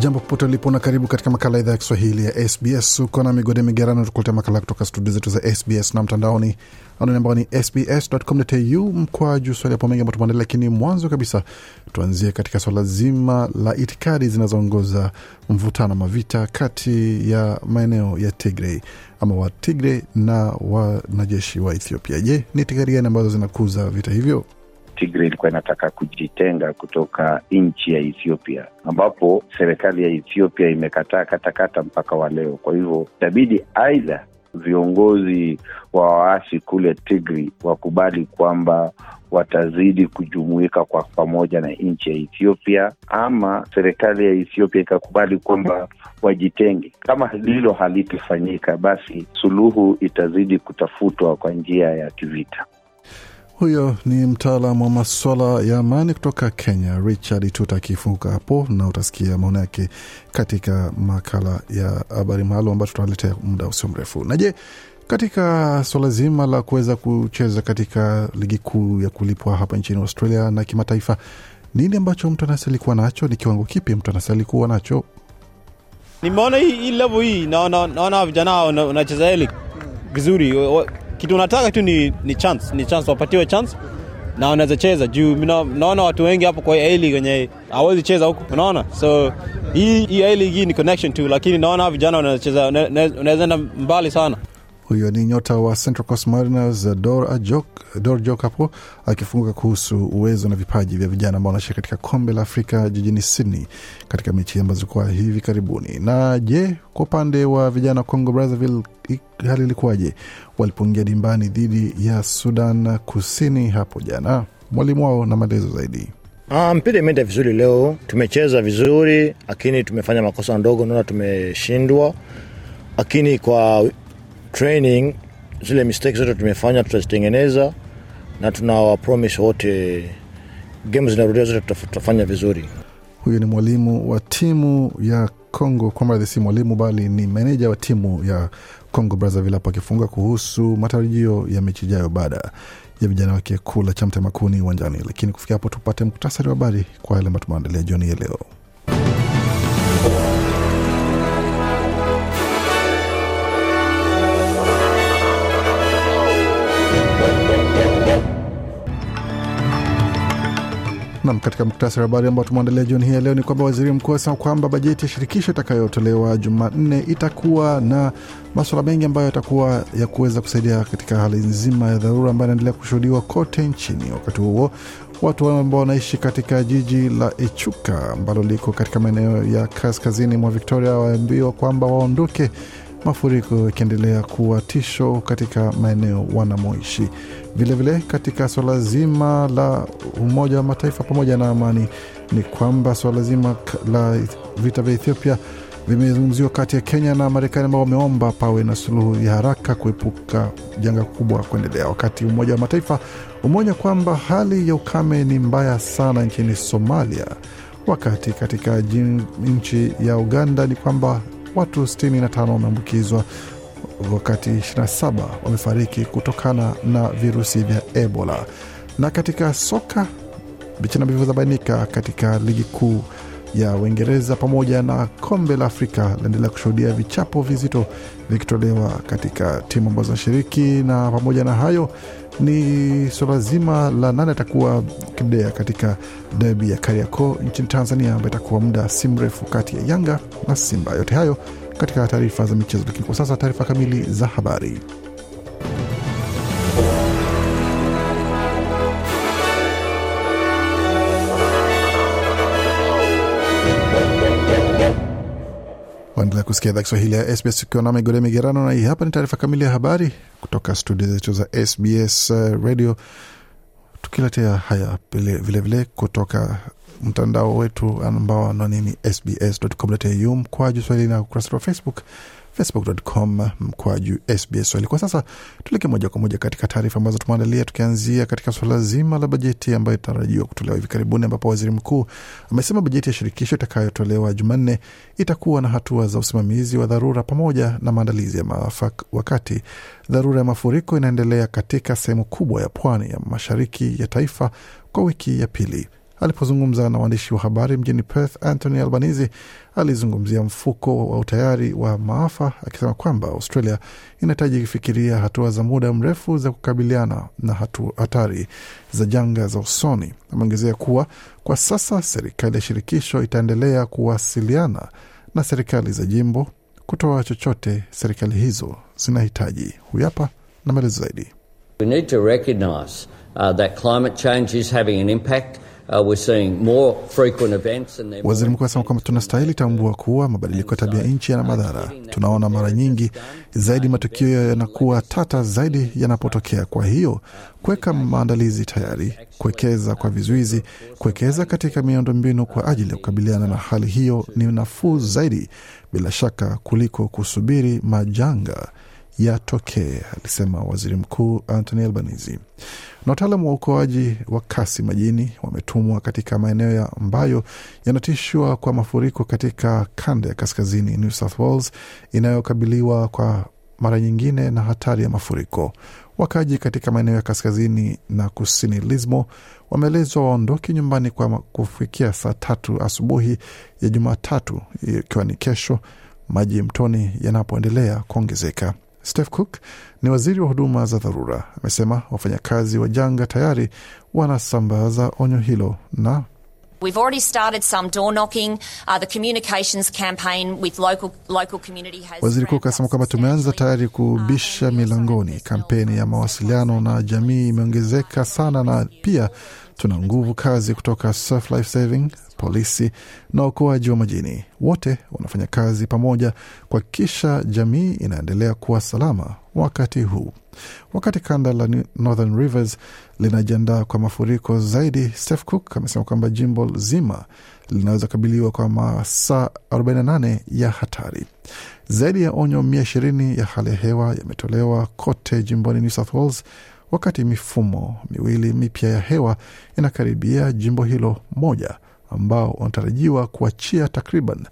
jambo popote ulipo na karibu katika makala idhaa ya kiswahili ya sbs uko na migode migerano tukuletea makala kutoka studio zetu za sbs na mtandaoni. Anwani ambao ni sbs.com.au mkwaju swali hapo mengi ambao tumeandalia lakini mwanzo kabisa tuanzie katika swala zima la itikadi zinazoongoza mvutano mavita kati ya maeneo ya tigray ama wa tigray na wanajeshi wa ethiopia. Je ni itikadi gani ambazo zinakuza vita hivyo Tigray ilikuwa inataka kujitenga kutoka nchi ya Ethiopia, ambapo serikali ya Ethiopia imekataa katakata mpaka wa leo. Kwa hivyo itabidi aidha viongozi wa waasi kule Tigray wakubali kwamba watazidi kujumuika kwa pamoja na nchi ya Ethiopia, ama serikali ya Ethiopia ikakubali kwamba wajitenge. Kama hilo halitofanyika, basi suluhu itazidi kutafutwa kwa njia ya kivita. Huyo ni mtaalam wa maswala ya amani kutoka kenya richard tut akifunguka hapo na utasikia maono yake katika makala ya habari maalum ambayo tutawaletea muda usio mrefu. Na je katika swala zima la kuweza kucheza katika ligi kuu ya kulipwa hapa nchini australia na kimataifa nini ambacho mtu anastahili kuwa nacho? Ni kiwango kipi mtu anastahili kuwa nacho? Nimeona hii, level hii naona, vijana wanacheza hili vizuri kitu unataka tu ni, ni chance ni chance wapatiwe chance na wanaweza cheza. Juu naona watu wengi hapo kwa hii league wenye hawezi cheza huku unaona? So hii hii league hii ni connection tu lakini naona vijana vijana cheza unaweza enda mbali sana huyo ni nyota wa Central Coast Mariners Dor Jok hapo akifunguka kuhusu uwezo na vipaji vya vijana ambao wanashiriki katika kombe la Afrika jijini Sydney katika mechi ambazo zilikuwa hivi karibuni. Na je, kwa upande wa vijana wa Congo Brazzaville hali ilikuwaje walipoingia dimbani dhidi ya Sudan Kusini hapo jana? Mwalimu wao na maelezo zaidi. Ah, mpira imeenda vizuri leo, tumecheza vizuri, lakini tumefanya makosa ndogo, naona tumeshindwa, lakini kwa training zile mistakes zote tumefanya tutazitengeneza, na tuna wote game zinarudia zote tutafanya vizuri. huyu ni mwalimu wa timu ya Congo, kwa mradhi si mwalimu bali ni meneja wa timu ya Congo Brazzaville hapo akifunga kuhusu matarajio ya mechi ijayo baada ya vijana wake kula cha makuni uwanjani. Lakini kufikia hapo, tupate muktasari wa habari kwa yale ambayo tumeandalia jioni ya leo. Nam, katika muktasari wa habari ambao tumeandalia jioni hii ya leo ni kwamba waziri mkuu asema kwamba bajeti ya shirikisho itakayotolewa Jumanne itakuwa na maswala mengi ambayo yatakuwa ya kuweza kusaidia katika hali nzima ya dharura ambayo inaendelea kushuhudiwa kote nchini. Wakati huo watu ambao wanaishi katika jiji la Echuka ambalo liko katika maeneo ya kaskazini mwa Victoria waambiwa kwamba waondoke mafuriko yakiendelea kuwa tisho katika maeneo wanamoishi. Vilevile, katika swala zima la Umoja wa Mataifa pamoja na amani, ni kwamba swala zima la vita vya Ethiopia vimezungumziwa kati ya Kenya na Marekani ambao wameomba pawe na suluhu ya haraka kuepuka janga kubwa kuendelea, wakati Umoja wa Mataifa umeonya kwamba hali ya ukame ni mbaya sana nchini Somalia, wakati katika nchi ya Uganda ni kwamba watu 65 wameambukizwa wakati 27 wamefariki kutokana na virusi vya Ebola. Na katika soka bichi na katika ligi kuu ya Uingereza pamoja na kombe la Afrika laendelea kushuhudia vichapo vizito vikitolewa katika timu ambazo zinashiriki, na pamoja na hayo ni suala zima la nane atakuwa kidea katika debi ya Kariakoo nchini Tanzania, ambayo itakuwa muda si mrefu kati ya Yanga na Simba. Yote hayo katika taarifa za michezo, lakini kwa sasa taarifa kamili za habari. Waendelea kusikia idhaa Kiswahili ya SBS ukiwa na migode migerano, na hii hapa ni taarifa kamili ya habari kutoka studio zetu za SBS uh, radio, tukiletea haya vilevile vile kutoka mtandao wetu ambao anwani ni sbs.com.au mkwaju swahili na ukurasa wa Facebook facebook.com mkwaju SBS Swahili. Kwa sasa tuleke moja kwa moja katika taarifa ambazo tumeandalia, tukianzia katika suala zima la bajeti ambayo itarajiwa kutolewa hivi karibuni, ambapo waziri mkuu amesema bajeti ya shirikisho itakayotolewa Jumanne itakuwa na hatua za usimamizi wa dharura pamoja na maandalizi ya maafa, wakati dharura ya mafuriko inaendelea katika sehemu kubwa ya pwani ya mashariki ya taifa kwa wiki ya pili. Alipozungumza na waandishi wa habari mjini Perth, Anthony Albanese alizungumzia mfuko wa utayari wa maafa, akisema kwamba Australia inahitaji kufikiria hatua za muda mrefu za kukabiliana na hatu, hatari za janga za usoni. Ameongezea kuwa kwa sasa serikali ya shirikisho itaendelea kuwasiliana na serikali za jimbo kutoa chochote serikali hizo zinahitaji. Huyu hapa na maelezo zaidi. We need to recognize uh, that climate change is having an impact. Uh, Waziri mkuu anasema kwamba tunastahili tambua kuwa mabadiliko ya tabia nchi yana madhara. Tunaona mara nyingi zaidi matukio yanakuwa tata zaidi yanapotokea. Kwa hiyo kuweka maandalizi tayari, kuwekeza kwa vizuizi, kuwekeza katika miundombinu kwa ajili ya kukabiliana na hali hiyo ni nafuu zaidi, bila shaka, kuliko kusubiri majanga yatokee, alisema waziri mkuu Anthony Albanese. Na wataalamu wa uokoaji wa kasi majini wametumwa katika maeneo ambayo yanatishwa kwa mafuriko katika kanda ya kaskazini New South Wales inayokabiliwa kwa mara nyingine na hatari ya mafuriko. Wakaji katika maeneo ya kaskazini na kusini Lismo wameelezwa waondoke nyumbani kwa kufikia saa tatu asubuhi ya Jumatatu, ikiwa ni kesho, maji mtoni yanapoendelea kuongezeka. Steph Cook ni waziri wa huduma za dharura, amesema wafanyakazi wa janga tayari wanasambaza onyo hilo na We've already started some door knocking. Uh, the communications campaign with local local community has. Waziri Cook asema kwamba tumeanza tayari kubisha milangoni. Kampeni ya mawasiliano na jamii imeongezeka sana, na pia tuna nguvu kazi kutoka Surf Life Saving, polisi na waokoaji wa majini. Wote wanafanya kazi pamoja kuhakikisha jamii inaendelea kuwa salama wakati huu. Wakati kanda la Northern Rivers linajiandaa kwa mafuriko zaidi, Steph Cook amesema kwamba jimbo zima linaweza kabiliwa kwa masaa 48 ya hatari. Zaidi ya onyo mia ishirini ya hali ya hewa yametolewa kote jimboni New South Wales, wakati mifumo miwili mipya ya hewa inakaribia jimbo hilo moja, ambao wanatarajiwa kuachia takriban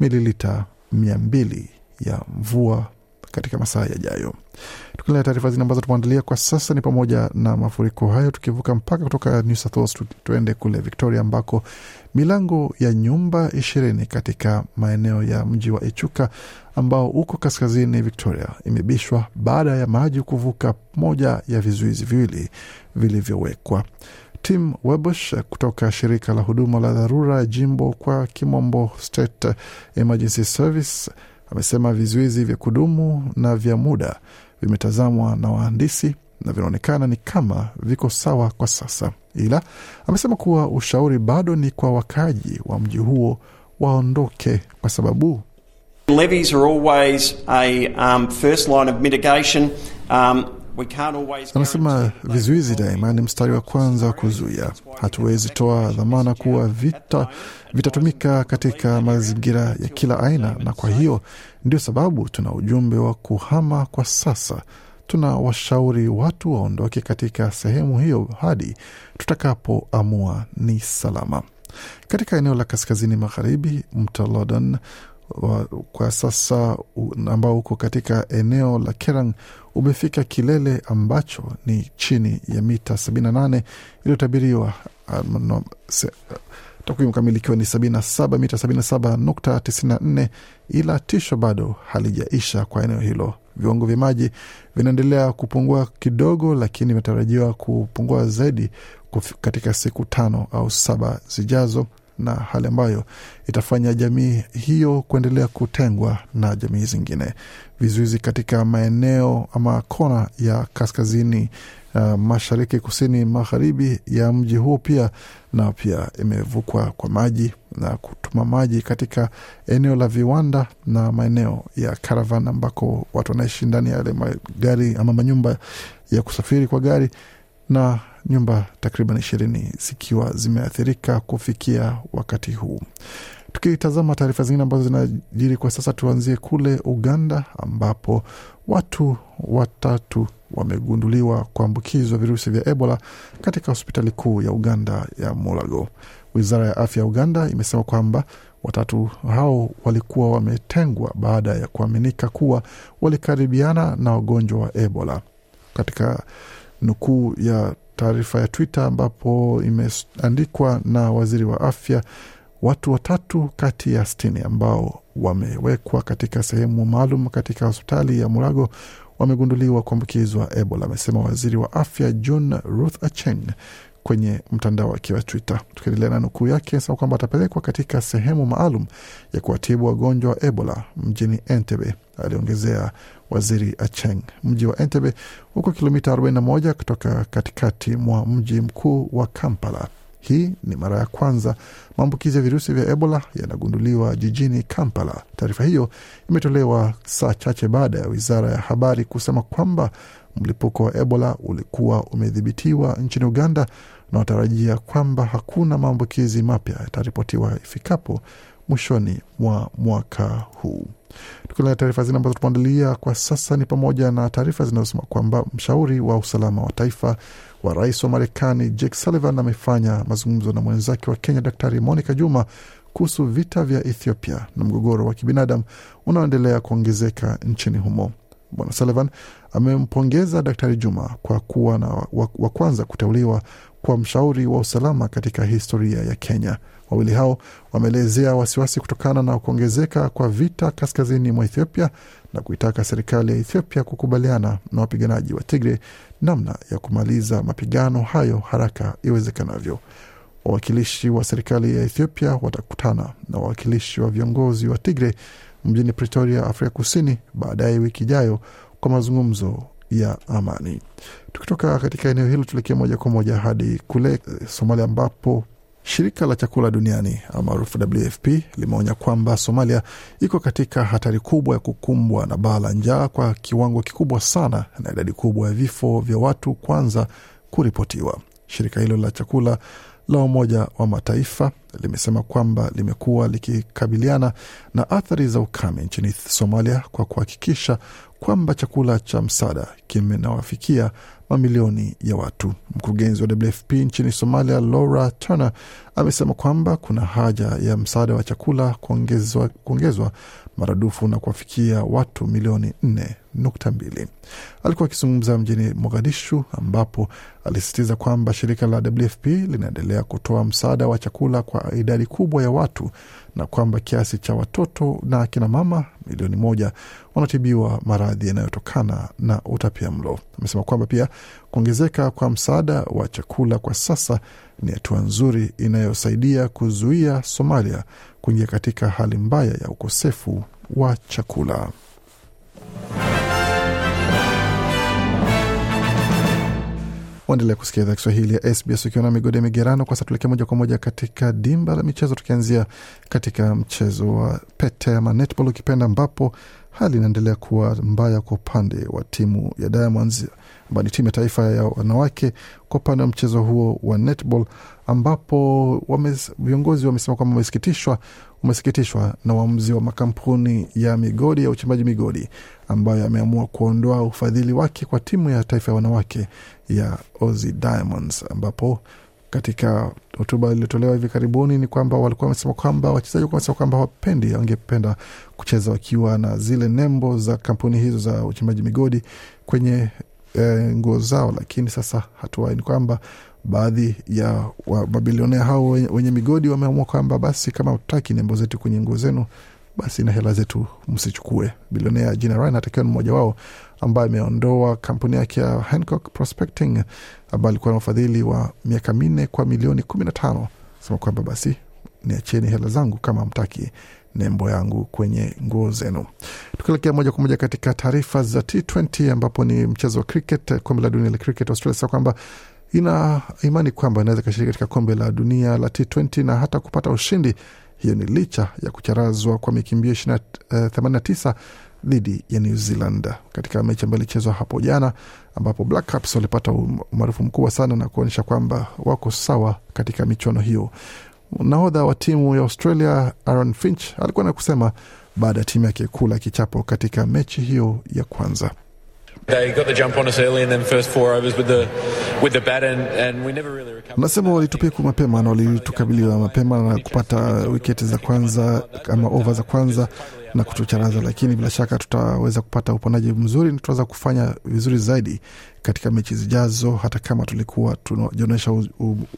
mililita mia mbili ya mvua katika masaa yajayo. Tukiendelea taarifa zingine ambazo tumeandalia kwa sasa ni pamoja na mafuriko hayo, tukivuka mpaka kutoka New South Wales tuende kule Victoria ambako milango ya nyumba ishirini katika maeneo ya mji wa Echuka ambao uko kaskazini Victoria imebishwa baada ya maji kuvuka moja ya vizuizi viwili vilivyowekwa. Tim Webush kutoka shirika la huduma la dharura jimbo kwa kimombo State Emergency Service amesema vizuizi vya kudumu na vya muda vimetazamwa na wahandisi na vinaonekana ni kama viko sawa kwa sasa, ila amesema kuwa ushauri bado ni kwa wakaaji wa mji huo waondoke kwa sababu Levies are always a um, first line of mitigation. Um, Anasema vizuizi daima ni mstari wa kwanza wa kuzuia. Hatuwezi toa dhamana kuwa vita vitatumika katika mazingira ya kila aina, na kwa hiyo ndio sababu tuna ujumbe wa kuhama kwa sasa. Tuna washauri watu waondoke katika sehemu hiyo hadi tutakapoamua ni salama. Katika eneo la kaskazini magharibi, mto Loddon wa, kwa sasa ambao uko katika eneo la Kerang umefika kilele ambacho ni chini ya mita 78 iliyotabiriwa um, no, takwimu kamili ikiwa ni 77 mita 77.94 ila tisho bado halijaisha kwa eneo hilo. Viwango vya maji vinaendelea kupungua kidogo, lakini vinatarajiwa kupungua zaidi katika siku tano au saba zijazo na hali ambayo itafanya jamii hiyo kuendelea kutengwa na jamii zingine. Vizuizi katika maeneo ama kona ya kaskazini uh, mashariki, kusini, magharibi ya mji huo pia na pia imevukwa kwa maji na kutuma maji katika eneo la viwanda na maeneo ya caravan ambako watu wanaishi ndani ya yale magari ama manyumba ya kusafiri kwa gari na nyumba takriban ishirini zikiwa zimeathirika kufikia wakati huu. Tukitazama taarifa zingine ambazo zinajiri kwa sasa, tuanzie kule Uganda ambapo watu watatu wamegunduliwa kuambukizwa virusi vya Ebola katika hospitali kuu ya Uganda ya Mulago. Wizara ya afya ya Uganda imesema kwamba watatu hao walikuwa wametengwa baada ya kuaminika kuwa walikaribiana na wagonjwa wa Ebola. Katika nukuu ya taarifa ya Twitter ambapo imeandikwa na waziri wa afya, watu watatu kati ya sitini ambao wamewekwa katika sehemu maalum katika hospitali ya Mulago wamegunduliwa kuambukizwa Ebola, amesema waziri wa afya June Ruth Acheng kwenye mtandao wake wa Twitter. Tukiendelea na nukuu yake, sema kwamba atapelekwa katika sehemu maalum ya kuwatibu wagonjwa wa Ebola mjini Entebbe, aliongezea waziri Acheng. Mji wa Entebbe huko kilomita 41 kutoka katikati mwa mji mkuu wa Kampala. Hii ni mara ya kwanza maambukizi ya virusi vya Ebola yanagunduliwa jijini Kampala. Taarifa hiyo imetolewa saa chache baada ya wizara ya habari kusema kwamba mlipuko wa Ebola ulikuwa umedhibitiwa nchini Uganda na watarajia kwamba hakuna maambukizi mapya yataripotiwa ifikapo mwishoni mwa mwaka huu. Tukiendelea taarifa zile ambazo tumeandalia kwa sasa ni pamoja na taarifa zinazosema kwamba mshauri wa usalama wa taifa wa rais wa Marekani Jake Sullivan amefanya mazungumzo na mwenzake wa Kenya Daktari Monica Juma kuhusu vita vya Ethiopia na mgogoro wa kibinadamu unaoendelea kuongezeka nchini humo. Bwana Sullivan amempongeza Daktari Juma kwa kuwa na wa, wa kwanza kuteuliwa kwa mshauri wa usalama katika historia ya Kenya. Wawili hao wameelezea wasiwasi kutokana na kuongezeka kwa vita kaskazini mwa Ethiopia na kuitaka serikali ya Ethiopia kukubaliana na wapiganaji wa Tigre namna ya kumaliza mapigano hayo haraka iwezekanavyo. Wawakilishi wa serikali ya Ethiopia watakutana na wawakilishi wa viongozi wa Tigre mjini Pretoria, Afrika Kusini, baadaye wiki ijayo kwa mazungumzo ya amani. Tukitoka katika eneo hilo, tuelekea moja kwa moja hadi kule Somalia ambapo shirika la chakula duniani maarufu WFP limeonya kwamba Somalia iko katika hatari kubwa ya kukumbwa na baa la njaa kwa kiwango kikubwa sana na idadi kubwa ya vifo vya watu kwanza kuripotiwa. Shirika hilo la chakula la Umoja wa Mataifa limesema kwamba limekuwa likikabiliana na athari za ukame nchini Somalia kwa kuhakikisha kwamba chakula cha msaada kimenawafikia mamilioni ya watu. Mkurugenzi wa WFP nchini Somalia, Laura Turner, amesema kwamba kuna haja ya msaada wa chakula kuongezwa, kuongezwa maradufu na kuwafikia watu milioni nne nukta mbili. Alikuwa akizungumza mjini Mogadishu ambapo alisisitiza kwamba shirika la WFP linaendelea kutoa msaada wa chakula kwa idadi kubwa ya watu na kwamba kiasi cha watoto na akina mama milioni moja wanatibiwa maradhi yanayotokana na utapia mlo. Amesema kwamba pia kuongezeka kwa msaada wa chakula kwa sasa ni hatua nzuri inayosaidia kuzuia Somalia kuingia katika hali mbaya ya ukosefu wa chakula. Waendelea kusikia idhaa Kiswahili ya SBS ukiwa na migode migerano. Kwa sasa tuelekea moja kwa moja katika dimba la michezo, tukianzia katika mchezo wa pete ama netball ukipenda, ambapo hali inaendelea kuwa mbaya kwa upande wa timu ya Diamonds ambayo ni timu ya taifa ya wanawake kwa upande wa mchezo huo wa netball, ambapo viongozi wamesema kwamba wamesikitishwa umesikitishwa na uamuzi wa makampuni ya migodi ya uchimbaji migodi ambayo yameamua kuondoa ufadhili wake kwa timu ya taifa ya wanawake ya Aussie Diamonds, ambapo katika hotuba iliyotolewa hivi karibuni ni kwamba walikuwa wamesema kwamba wachezaji wamesema kwamba wapendi wangependa kucheza wakiwa na zile nembo za kampuni hizo za uchimbaji migodi kwenye e, nguo zao, lakini sasa hatua ni kwamba baadhi ya mabilionea hao wenye migodi wameamua kwamba basi kama utaki nembo zetu kwenye nguo zenu, basi na hela zetu msichukue. Bilionea Gina Ryan atakiwa ni mmoja wao ambaye ameondoa kampuni yake ya Hancock Prospecting ambayo alikuwa na ufadhili wa miaka minne kwa milioni kumi na tano sema kwamba basi niacheni hela zangu kama mtaki nembo yangu kwenye nguo zenu. Tukielekea moja kwa moja katika taarifa za T20 ambapo ni mchezo wa cricket, kombe la dunia la cricket. Australia sasa kwamba ina imani kwamba inaweza ikashiriki katika kombe la dunia la T20 na hata kupata ushindi. Hiyo ni licha ya kucharazwa kwa mikimbio 89 dhidi ya New Zealand katika mechi ambayo ilichezwa hapo jana, ambapo Black Caps walipata umaarufu mkubwa sana na kuonyesha kwamba wako sawa katika michuano hiyo. Nahodha wa timu ya Australia Aaron Finch alikuwa na kusema baada ya timu yake kula kichapo katika mechi hiyo ya kwanza. Nasema walitupiku mapema na walitukabiliwa mapema na kupata wiketi za kwanza ama ova za kwanza na kutucharaza, lakini bila shaka tutaweza kupata uponaji mzuri na tutaweza kufanya vizuri zaidi katika mechi zijazo. Hata kama tulikuwa tunajionyesha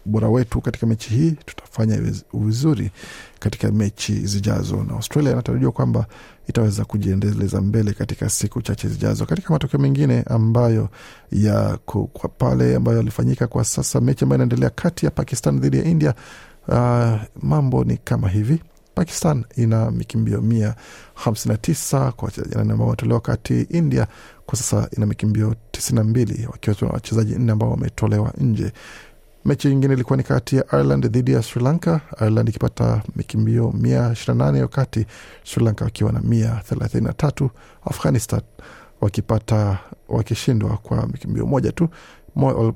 ubora wetu katika mechi hii, tutafanya vizuri katika mechi zijazo, na Australia inatarajiwa kwamba itaweza kujiendeleza mbele katika siku chache zijazo. Katika matokeo mengine ambayo ya kwa pale ambayo yalifanyika kwa sasa, mechi ambayo inaendelea kati ya Pakistan dhidi ya India, uh, mambo ni kama hivi. Pakistan ina mikimbio mia hamsini na tisa kwa wachezaji ambao wametolewa, wakati India kwa sasa ina mikimbio tisini na mbili wakiwa na wachezaji nne ambao wametolewa nje. Mechi nyingine ilikuwa ni kati ya Ireland dhidi ya Sri Lanka, Ireland ikipata mikimbio mia ishirini na nane wakati Sri Lanka wakiwa na mia thelathini na tatu. Afghanistan wakipata wakishindwa kwa mikimbio moja tu.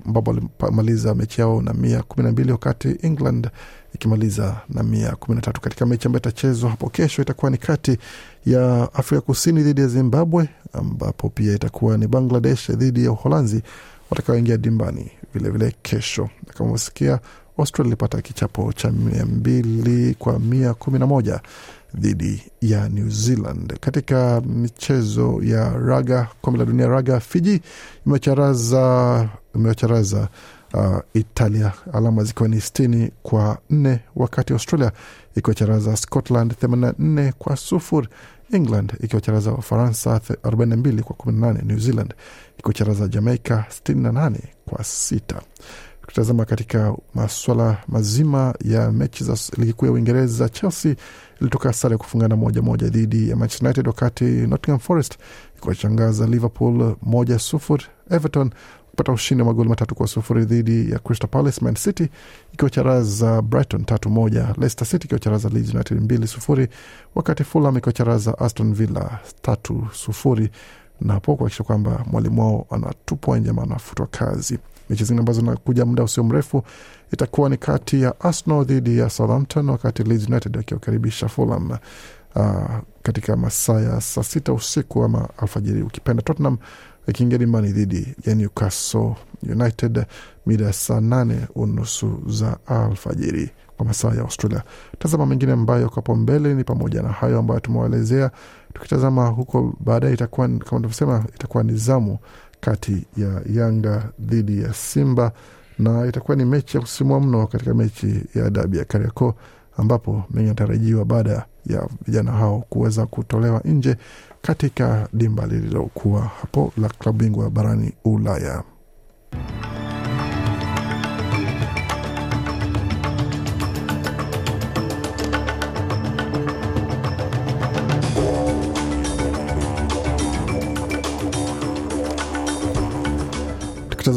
Ambapo walimaliza mechi yao na mia kumi na mbili wakati England ikimaliza na mia kumi na tatu. Katika mechi ambayo itachezwa hapo kesho itakuwa ni kati ya Afrika Kusini dhidi ya Zimbabwe, ambapo pia itakuwa ni Bangladesh dhidi ya Uholanzi watakaoingia dimbani vilevile kesho. Kama usikia, Australia ilipata kichapo cha mia mbili kwa mia kumi na moja dhidi ya New Zealand. Katika michezo ya raga, kombe la dunia raga, Fiji imewacharaza imewacharaza uh, Italia alama zikiwa ni sitini kwa nne wakati Australia ikiwacharaza Scotland 84 kwa sufuri, England ikiwacharaza Ufaransa 42 kwa 18, New Zealand ikiwacharaza Jamaica 68 kwa sita. Tukitazama katika maswala mazima ya mechi za ligi kuu ya Uingereza, Chelsea ilitoka sare ya kufungana moja moja dhidi ya Manchester United, wakati Nottingham Forest ikiwachangaza Liverpool moja sufuri. Everton kupata ushindi wa magoli matatu kwa sufuri dhidi ya Crystal Palace. Man City ikiwacharaza Brighton tatu moja. Leicester City ikiwacharaza Leeds United mbili sufuri, wakati Fulham ikiwacharaza Aston Villa tatu sufuri na hapo kuhakikisha kwamba mwalimu wao anatupwa nje ama anafutwa kazi. Mechi zingine ambazo nakuja muda usio mrefu itakuwa ni kati ya Arsenal dhidi ya Southampton, wakati Leeds United akiwakaribisha Fulham uh, katika masaa ya saa sita usiku ama alfajiri ukipenda. Tottenham ikiingia dimbani dhidi ya Newcastle United mida ya saa nane unusu za alfajiri kwa masaa ya Australia. Tazama mengine ambayo kapo mbele ni pamoja na hayo ambayo tumewaelezea. Tukitazama huko baadaye, itakuwa kama tunavyosema, itakuwa ni zamu kati ya Yanga dhidi ya Simba na itakuwa ni mechi ya kusisimua mno katika mechi ya dabi ya Kariakoo ambapo mengi yanatarajiwa baada ya vijana hao kuweza kutolewa nje katika dimba lililokuwa hapo la klabu bingwa barani Ulaya.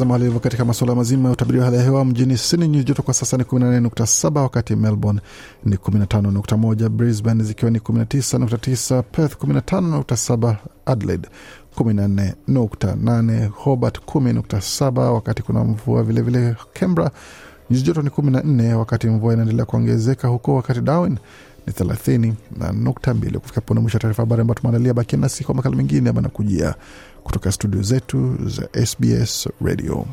Tukitazama hali ilivyo katika masuala mazima ya utabiri wa hali ya hewa mjini Sydney nyuzi joto kwa sasa ni 18.7, wakati Melbourne ni 15.1, Brisbane zikiwa ni 19.9, Perth 15.7, Adelaide 14.8, Hobart 10.7, wakati kuna mvua vilevile. Canberra nyuzi joto ni 14, wakati mvua inaendelea kuongezeka huko, wakati Darwin ni thelathini na nukta mbili. Kufika pone mwisho ya taarifa habari ambayo tumeandalia. Bakia nasi kwa makala mengine ambayo nakujia kutoka studio zetu za SBS Radio.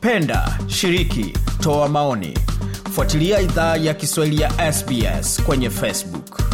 Penda, shiriki, toa maoni, fuatilia idhaa ya Kiswahili ya SBS kwenye Facebook.